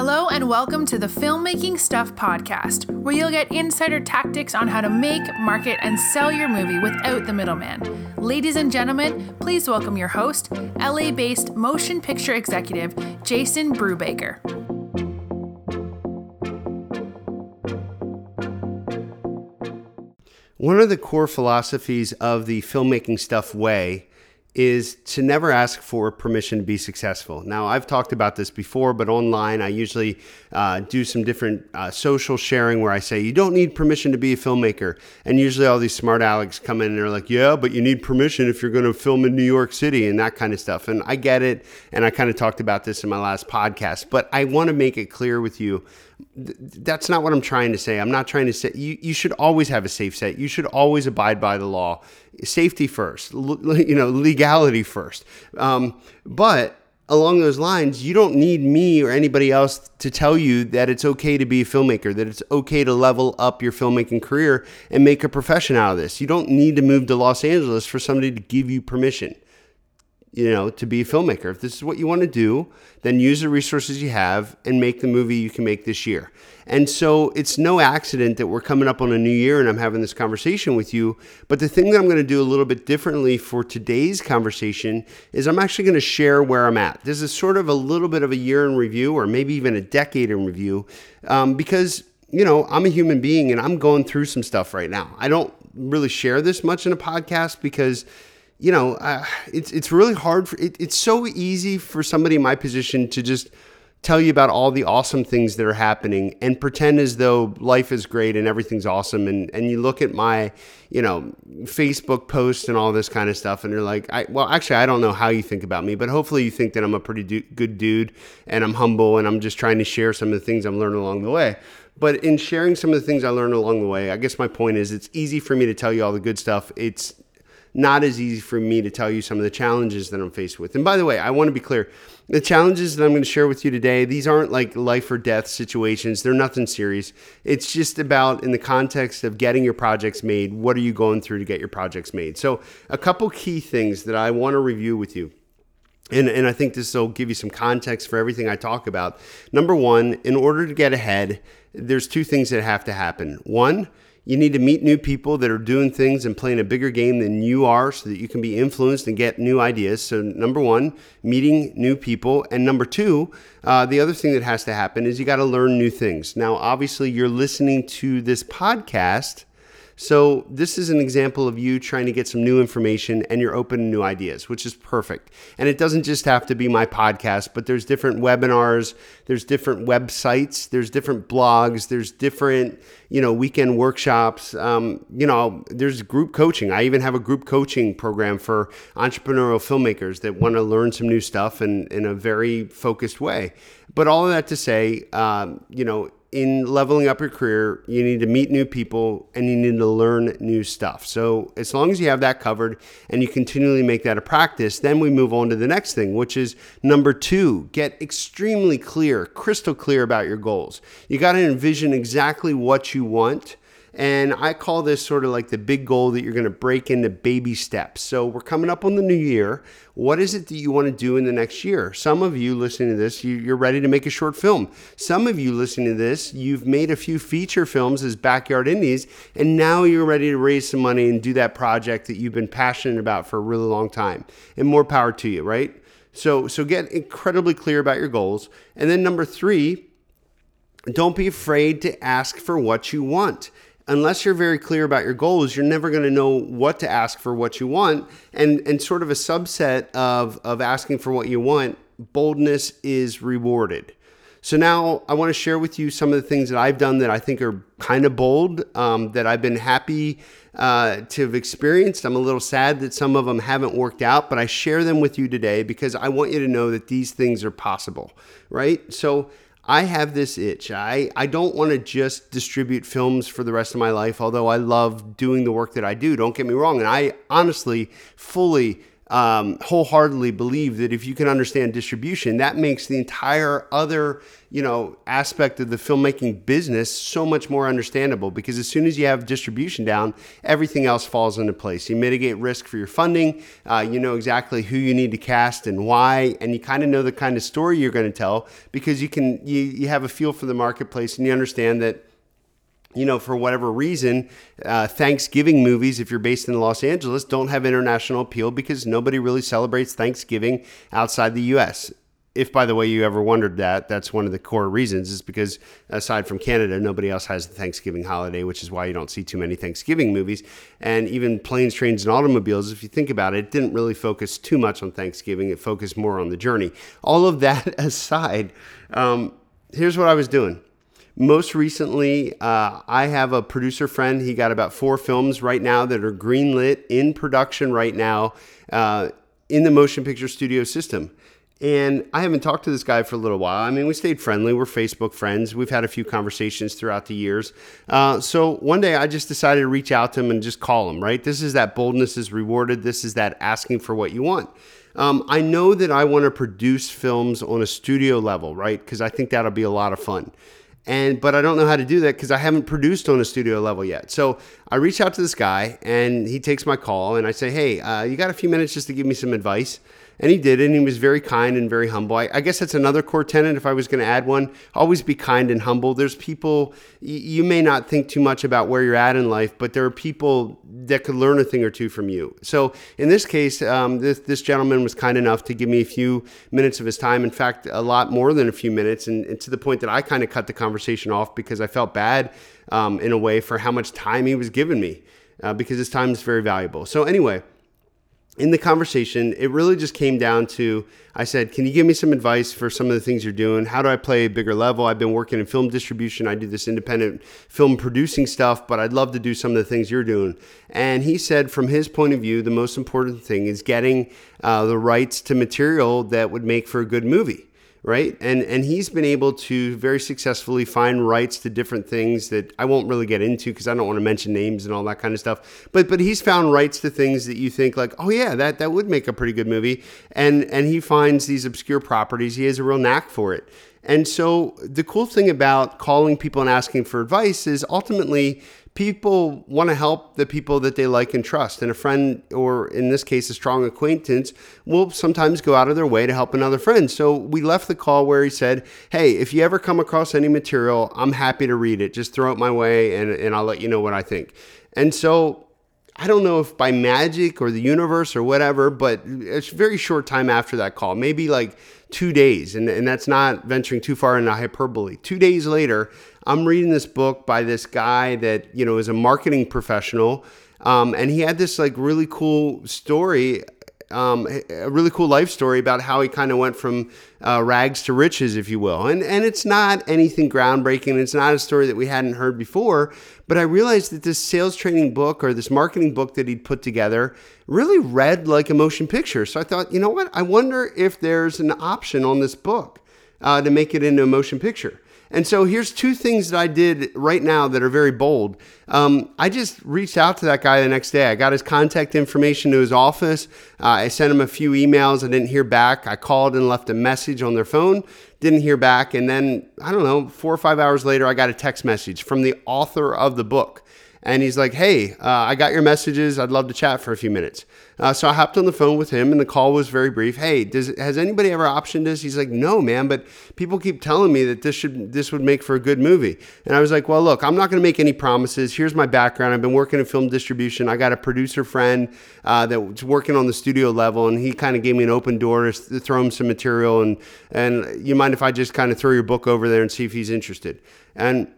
Hello, and welcome to the Filmmaking Stuff podcast, where you'll get insider tactics on how to make, market, and sell your movie without the middleman. Ladies and gentlemen, please welcome your host, LA based motion picture executive, Jason Brubaker. One of the core philosophies of the filmmaking stuff way is to never ask for permission to be successful. Now, I've talked about this before, but online I usually uh, do some different uh, social sharing where I say, you don't need permission to be a filmmaker. And usually all these smart Alex come in and they're like, yeah, but you need permission if you're going to film in New York City and that kind of stuff. And I get it. And I kind of talked about this in my last podcast, but I want to make it clear with you that's not what I'm trying to say. I'm not trying to say you, you should always have a safe set. You should always abide by the law. Safety first, you know, legality first. Um, but along those lines, you don't need me or anybody else to tell you that it's okay to be a filmmaker, that it's okay to level up your filmmaking career and make a profession out of this. You don't need to move to Los Angeles for somebody to give you permission you know, to be a filmmaker. If this is what you want to do, then use the resources you have and make the movie you can make this year. And so it's no accident that we're coming up on a new year and I'm having this conversation with you. But the thing that I'm going to do a little bit differently for today's conversation is I'm actually going to share where I'm at. This is sort of a little bit of a year in review or maybe even a decade in review um, because, you know, I'm a human being and I'm going through some stuff right now. I don't really share this much in a podcast because you know, uh, it's it's really hard. For, it, it's so easy for somebody in my position to just tell you about all the awesome things that are happening and pretend as though life is great and everything's awesome and and you look at my you know facebook posts and all this kind of stuff and you're like I, well actually i don't know how you think about me but hopefully you think that i'm a pretty good dude and i'm humble and i'm just trying to share some of the things i'm learning along the way but in sharing some of the things i learned along the way i guess my point is it's easy for me to tell you all the good stuff it's not as easy for me to tell you some of the challenges that I'm faced with. And by the way, I want to be clear the challenges that I'm going to share with you today, these aren't like life or death situations. They're nothing serious. It's just about in the context of getting your projects made, what are you going through to get your projects made? So, a couple key things that I want to review with you. And, and I think this will give you some context for everything I talk about. Number one, in order to get ahead, there's two things that have to happen. One, you need to meet new people that are doing things and playing a bigger game than you are so that you can be influenced and get new ideas. So, number one, meeting new people. And number two, uh, the other thing that has to happen is you got to learn new things. Now, obviously, you're listening to this podcast so, this is an example of you trying to get some new information and you're open to new ideas, which is perfect. And it doesn't just have to be my podcast, but there's different webinars, there's different websites, there's different blogs, there's different, you know, weekend workshops. Um, you know, there's group coaching. I even have a group coaching program for entrepreneurial filmmakers that want to learn some new stuff in, in a very focused way. But all of that to say, um, you know, in leveling up your career, you need to meet new people and you need to learn new stuff. So, as long as you have that covered and you continually make that a practice, then we move on to the next thing, which is number two get extremely clear, crystal clear about your goals. You got to envision exactly what you want and I call this sort of like the big goal that you're going to break into baby steps. So we're coming up on the new year. What is it that you want to do in the next year? Some of you listening to this, you're ready to make a short film. Some of you listening to this, you've made a few feature films as backyard indies, and now you're ready to raise some money and do that project that you've been passionate about for a really long time. And more power to you, right? So, so get incredibly clear about your goals. And then number three, don't be afraid to ask for what you want unless you're very clear about your goals, you're never going to know what to ask for what you want. And and sort of a subset of of asking for what you want, boldness is rewarded. So now I want to share with you some of the things that I've done that I think are kind of bold, um, that I've been happy uh, to have experienced. I'm a little sad that some of them haven't worked out, but I share them with you today because I want you to know that these things are possible, right? So I have this itch. I, I don't want to just distribute films for the rest of my life, although I love doing the work that I do. Don't get me wrong. And I honestly, fully um, wholeheartedly believe that if you can understand distribution, that makes the entire other you know aspect of the filmmaking business so much more understandable because as soon as you have distribution down everything else falls into place. You mitigate risk for your funding uh, you know exactly who you need to cast and why and you kind of know the kind of story you're going to tell because you can you, you have a feel for the marketplace and you understand that you know, for whatever reason, uh, Thanksgiving movies, if you're based in Los Angeles, don't have international appeal because nobody really celebrates Thanksgiving outside the US. If, by the way, you ever wondered that, that's one of the core reasons, is because aside from Canada, nobody else has the Thanksgiving holiday, which is why you don't see too many Thanksgiving movies. And even Planes, Trains, and Automobiles, if you think about it, it didn't really focus too much on Thanksgiving. It focused more on the journey. All of that aside, um, here's what I was doing most recently, uh, I have a producer friend. He got about four films right now that are greenlit in production right now uh, in the motion picture studio system. And I haven't talked to this guy for a little while. I mean, we stayed friendly. We're Facebook friends. We've had a few conversations throughout the years. Uh, so one day I just decided to reach out to him and just call him, right? This is that boldness is rewarded. This is that asking for what you want. Um, I know that I want to produce films on a studio level, right? Because I think that'll be a lot of fun and but I don't know how to do that because I haven't produced on a studio level yet. So I reach out to this guy, and he takes my call, and I say, "Hey, uh, you got a few minutes just to give me some advice?" And he did, and he was very kind and very humble. I, I guess that's another core tenet. If I was going to add one, always be kind and humble. There's people you may not think too much about where you're at in life, but there are people that could learn a thing or two from you. So in this case, um, this this gentleman was kind enough to give me a few minutes of his time. In fact, a lot more than a few minutes, and, and to the point that I kind of cut the conversation off because I felt bad um, in a way for how much time he was giving me. Uh, because his time is very valuable. So, anyway, in the conversation, it really just came down to I said, Can you give me some advice for some of the things you're doing? How do I play a bigger level? I've been working in film distribution. I do this independent film producing stuff, but I'd love to do some of the things you're doing. And he said, from his point of view, the most important thing is getting uh, the rights to material that would make for a good movie right? And and he's been able to very successfully find rights to different things that I won't really get into because I don't want to mention names and all that kind of stuff. But but he's found rights to things that you think like, oh yeah, that that would make a pretty good movie. And and he finds these obscure properties. He has a real knack for it. And so the cool thing about calling people and asking for advice is ultimately people want to help the people that they like and trust. And a friend, or in this case, a strong acquaintance, will sometimes go out of their way to help another friend. So we left the call where he said, Hey, if you ever come across any material, I'm happy to read it. Just throw it my way and, and I'll let you know what I think. And so I don't know if by magic or the universe or whatever, but it's very short time after that call, maybe like two days, and, and that's not venturing too far into hyperbole. Two days later, I'm reading this book by this guy that, you know, is a marketing professional. Um, and he had this like really cool story um, a really cool life story about how he kind of went from uh, rags to riches, if you will. And and it's not anything groundbreaking. It's not a story that we hadn't heard before. But I realized that this sales training book or this marketing book that he'd put together really read like a motion picture. So I thought, you know what? I wonder if there's an option on this book uh, to make it into a motion picture. And so here's two things that I did right now that are very bold. Um, I just reached out to that guy the next day. I got his contact information to his office. Uh, I sent him a few emails. I didn't hear back. I called and left a message on their phone. Didn't hear back. And then, I don't know, four or five hours later, I got a text message from the author of the book. And he's like, hey, uh, I got your messages. I'd love to chat for a few minutes. Uh, so I hopped on the phone with him, and the call was very brief. Hey, does has anybody ever optioned this? He's like, no, man, but people keep telling me that this should this would make for a good movie. And I was like, well, look, I'm not going to make any promises. Here's my background. I've been working in film distribution. I got a producer friend uh, that's working on the studio level, and he kind of gave me an open door to throw him some material. And and you mind if I just kind of throw your book over there and see if he's interested? And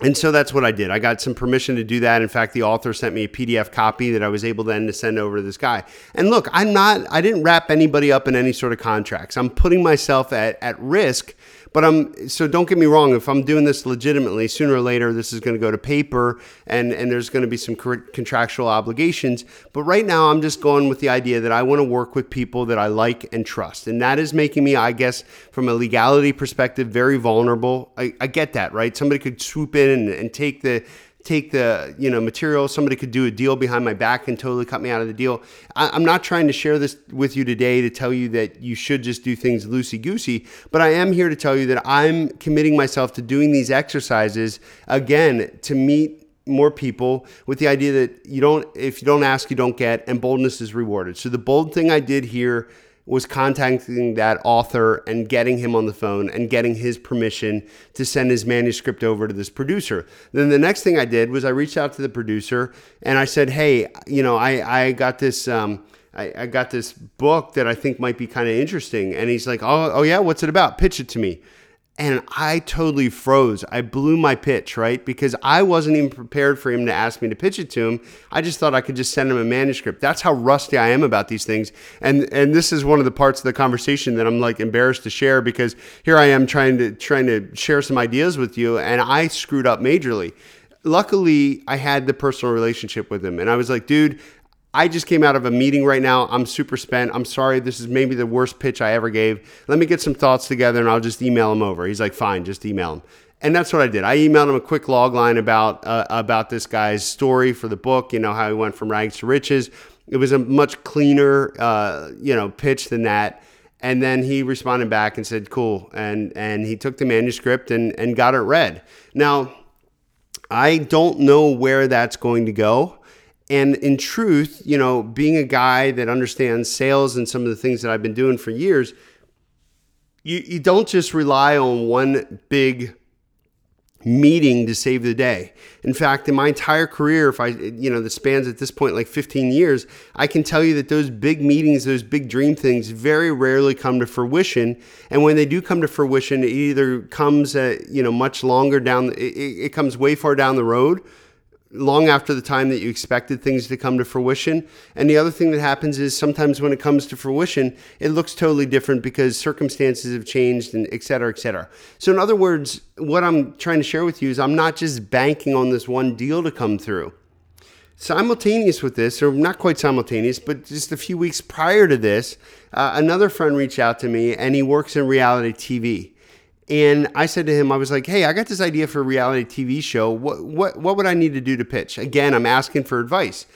and so that's what I did. I got some permission to do that. In fact, the author sent me a PDF copy that I was able then to send over to this guy. And look, I'm not, I didn't wrap anybody up in any sort of contracts. I'm putting myself at, at risk but I'm so don't get me wrong. If I'm doing this legitimately, sooner or later this is going to go to paper, and and there's going to be some contractual obligations. But right now, I'm just going with the idea that I want to work with people that I like and trust, and that is making me, I guess, from a legality perspective, very vulnerable. I, I get that, right? Somebody could swoop in and, and take the take the you know material. Somebody could do a deal behind my back and totally cut me out of the deal. I, am not trying to share this with you today to tell you that you should just do things loosey goosey but i am here to tell you that i'm committing myself to doing these exercises again to meet more people with the idea that you don't if you don't ask you don't get and boldness is rewarded. So the bold thing i did here was contacting that author and getting him on the phone and getting his permission to send his manuscript over to this producer. Then the next thing I did was I reached out to the producer and I said, "Hey, you know, I I got this." Um, I, I got this book that I think might be kind of interesting. And he's like, oh, oh, yeah, what's it about? Pitch it to me and I totally froze. I blew my pitch, right? Because I wasn't even prepared for him to ask me to pitch it to him. I just thought I could just send him a manuscript. That's how rusty I am about these things. And and this is one of the parts of the conversation that I'm like embarrassed to share because here I am trying to trying to share some ideas with you and I screwed up majorly luckily I had the personal relationship with him and I was like, dude, I just came out of a meeting right now. I'm super spent. I'm sorry. This is maybe the worst pitch I ever gave. Let me get some thoughts together and I'll just email him over. He's like, fine, just email him. And that's what I did. I emailed him a quick log line about uh, about this guy's story for the book. You know how he went from rags to riches. It was a much cleaner, uh, you know, pitch than that. And then he responded back and said, "Cool." And and he took the manuscript and and got it read. Now, I don't know where that's going to go. And in truth, you know, being a guy that understands sales and some of the things that I've been doing for years, you, you don't just rely on one big meeting to save the day. In fact, in my entire career, if I, you know, the spans at this point like 15 years, I can tell you that those big meetings, those big dream things very rarely come to fruition. And when they do come to fruition, it either comes, at, you know, much longer down, it, it comes way far down the road long after the time that you expected things to come to fruition. And the other thing that happens is sometimes when it comes to fruition, it looks totally different because circumstances have changed and et cetera, et cetera. So, in other words, what I'm trying to share with you is I'm not just banking on this one deal to come through. Simultaneous with this, or not quite simultaneous, but just a few weeks prior to this, uh, another friend reached out to me and he works in reality TV. And I said to him, I was like, "Hey, I got this idea for a reality TV show. What what what would I need to do to pitch?" Again, I'm asking for advice,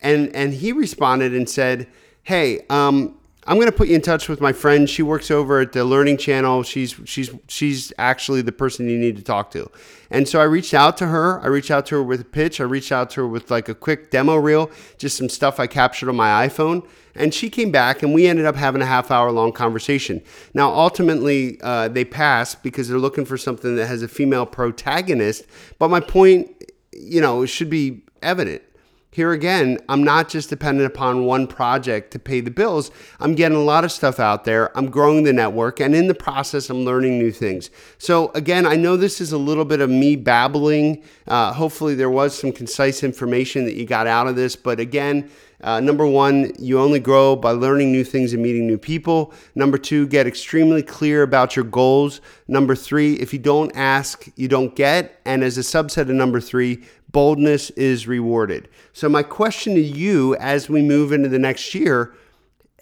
and and he responded and said, "Hey, um, I'm going to put you in touch with my friend. She works over at the Learning Channel. She's she's she's actually the person you need to talk to." And so I reached out to her. I reached out to her with a pitch. I reached out to her with like a quick demo reel, just some stuff I captured on my iPhone. And she came back, and we ended up having a half hour long conversation. Now, ultimately, uh, they passed because they're looking for something that has a female protagonist. But my point, you know, it should be evident. Here again, I'm not just dependent upon one project to pay the bills. I'm getting a lot of stuff out there. I'm growing the network, and in the process, I'm learning new things. So, again, I know this is a little bit of me babbling. Uh, hopefully, there was some concise information that you got out of this. But again, uh, number one, you only grow by learning new things and meeting new people. Number two, get extremely clear about your goals. Number three, if you don't ask, you don't get. And as a subset of number three, boldness is rewarded. So, my question to you as we move into the next year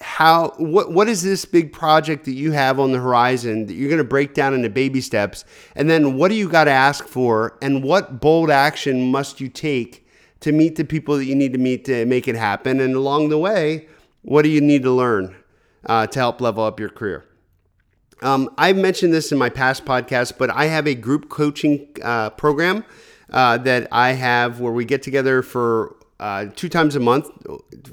how what what is this big project that you have on the horizon that you're going to break down into baby steps and then what do you got to ask for and what bold action must you take to meet the people that you need to meet to make it happen. And along the way, what do you need to learn uh, to help level up your career? Um, I've mentioned this in my past podcasts, but I have a group coaching uh, program uh, that I have where we get together for uh, two times a month.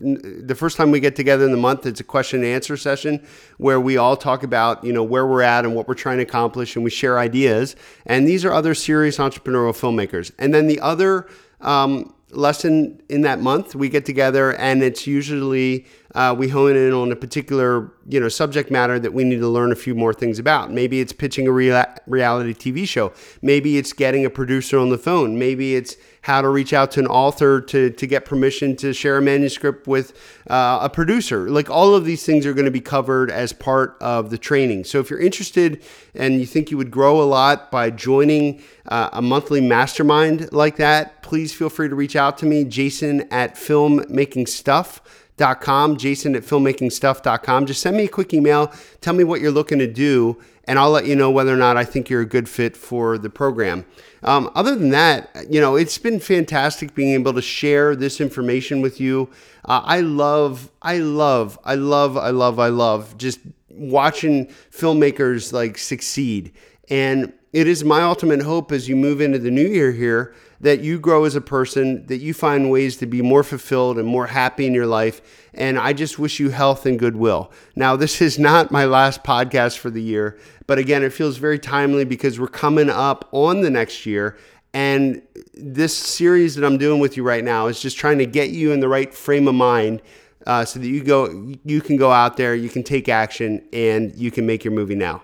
The first time we get together in the month, it's a question and answer session where we all talk about you know where we're at and what we're trying to accomplish, and we share ideas. And these are other serious entrepreneurial filmmakers. And then the other um, lesson in that month. We get together and it's usually uh, we hone in on a particular you know subject matter that we need to learn a few more things about. Maybe it's pitching a rea- reality tv show. Maybe it's getting a producer on the phone. Maybe it's how to reach out to an author to, to get permission to share a manuscript with uh, a producer. Like all of these things are going to be covered as part of the training. So if you're interested and you think you would grow a lot by joining uh, a monthly mastermind like that, please feel free to reach out to me, Jason at filmmakingstuff.com, Jason at filmmakingstuff.com. Just send me a quick email, tell me what you're looking to do and I'll let you know whether or not I think you're a good fit for the program. Um, other than that, you know, it's been fantastic being able to share this information with you. Uh, I love, I love, I love, I love, I love just watching filmmakers like succeed. And it is my ultimate hope as you move into the new year here that you grow as a person, that you find ways to be more fulfilled and more happy in your life. And I just wish you health and goodwill. Now, this is not my last podcast for the year, but again, it feels very timely because we're coming up on the next year. And this series that I'm doing with you right now is just trying to get you in the right frame of mind uh, so that you go, you can go out there, you can take action, and you can make your movie now.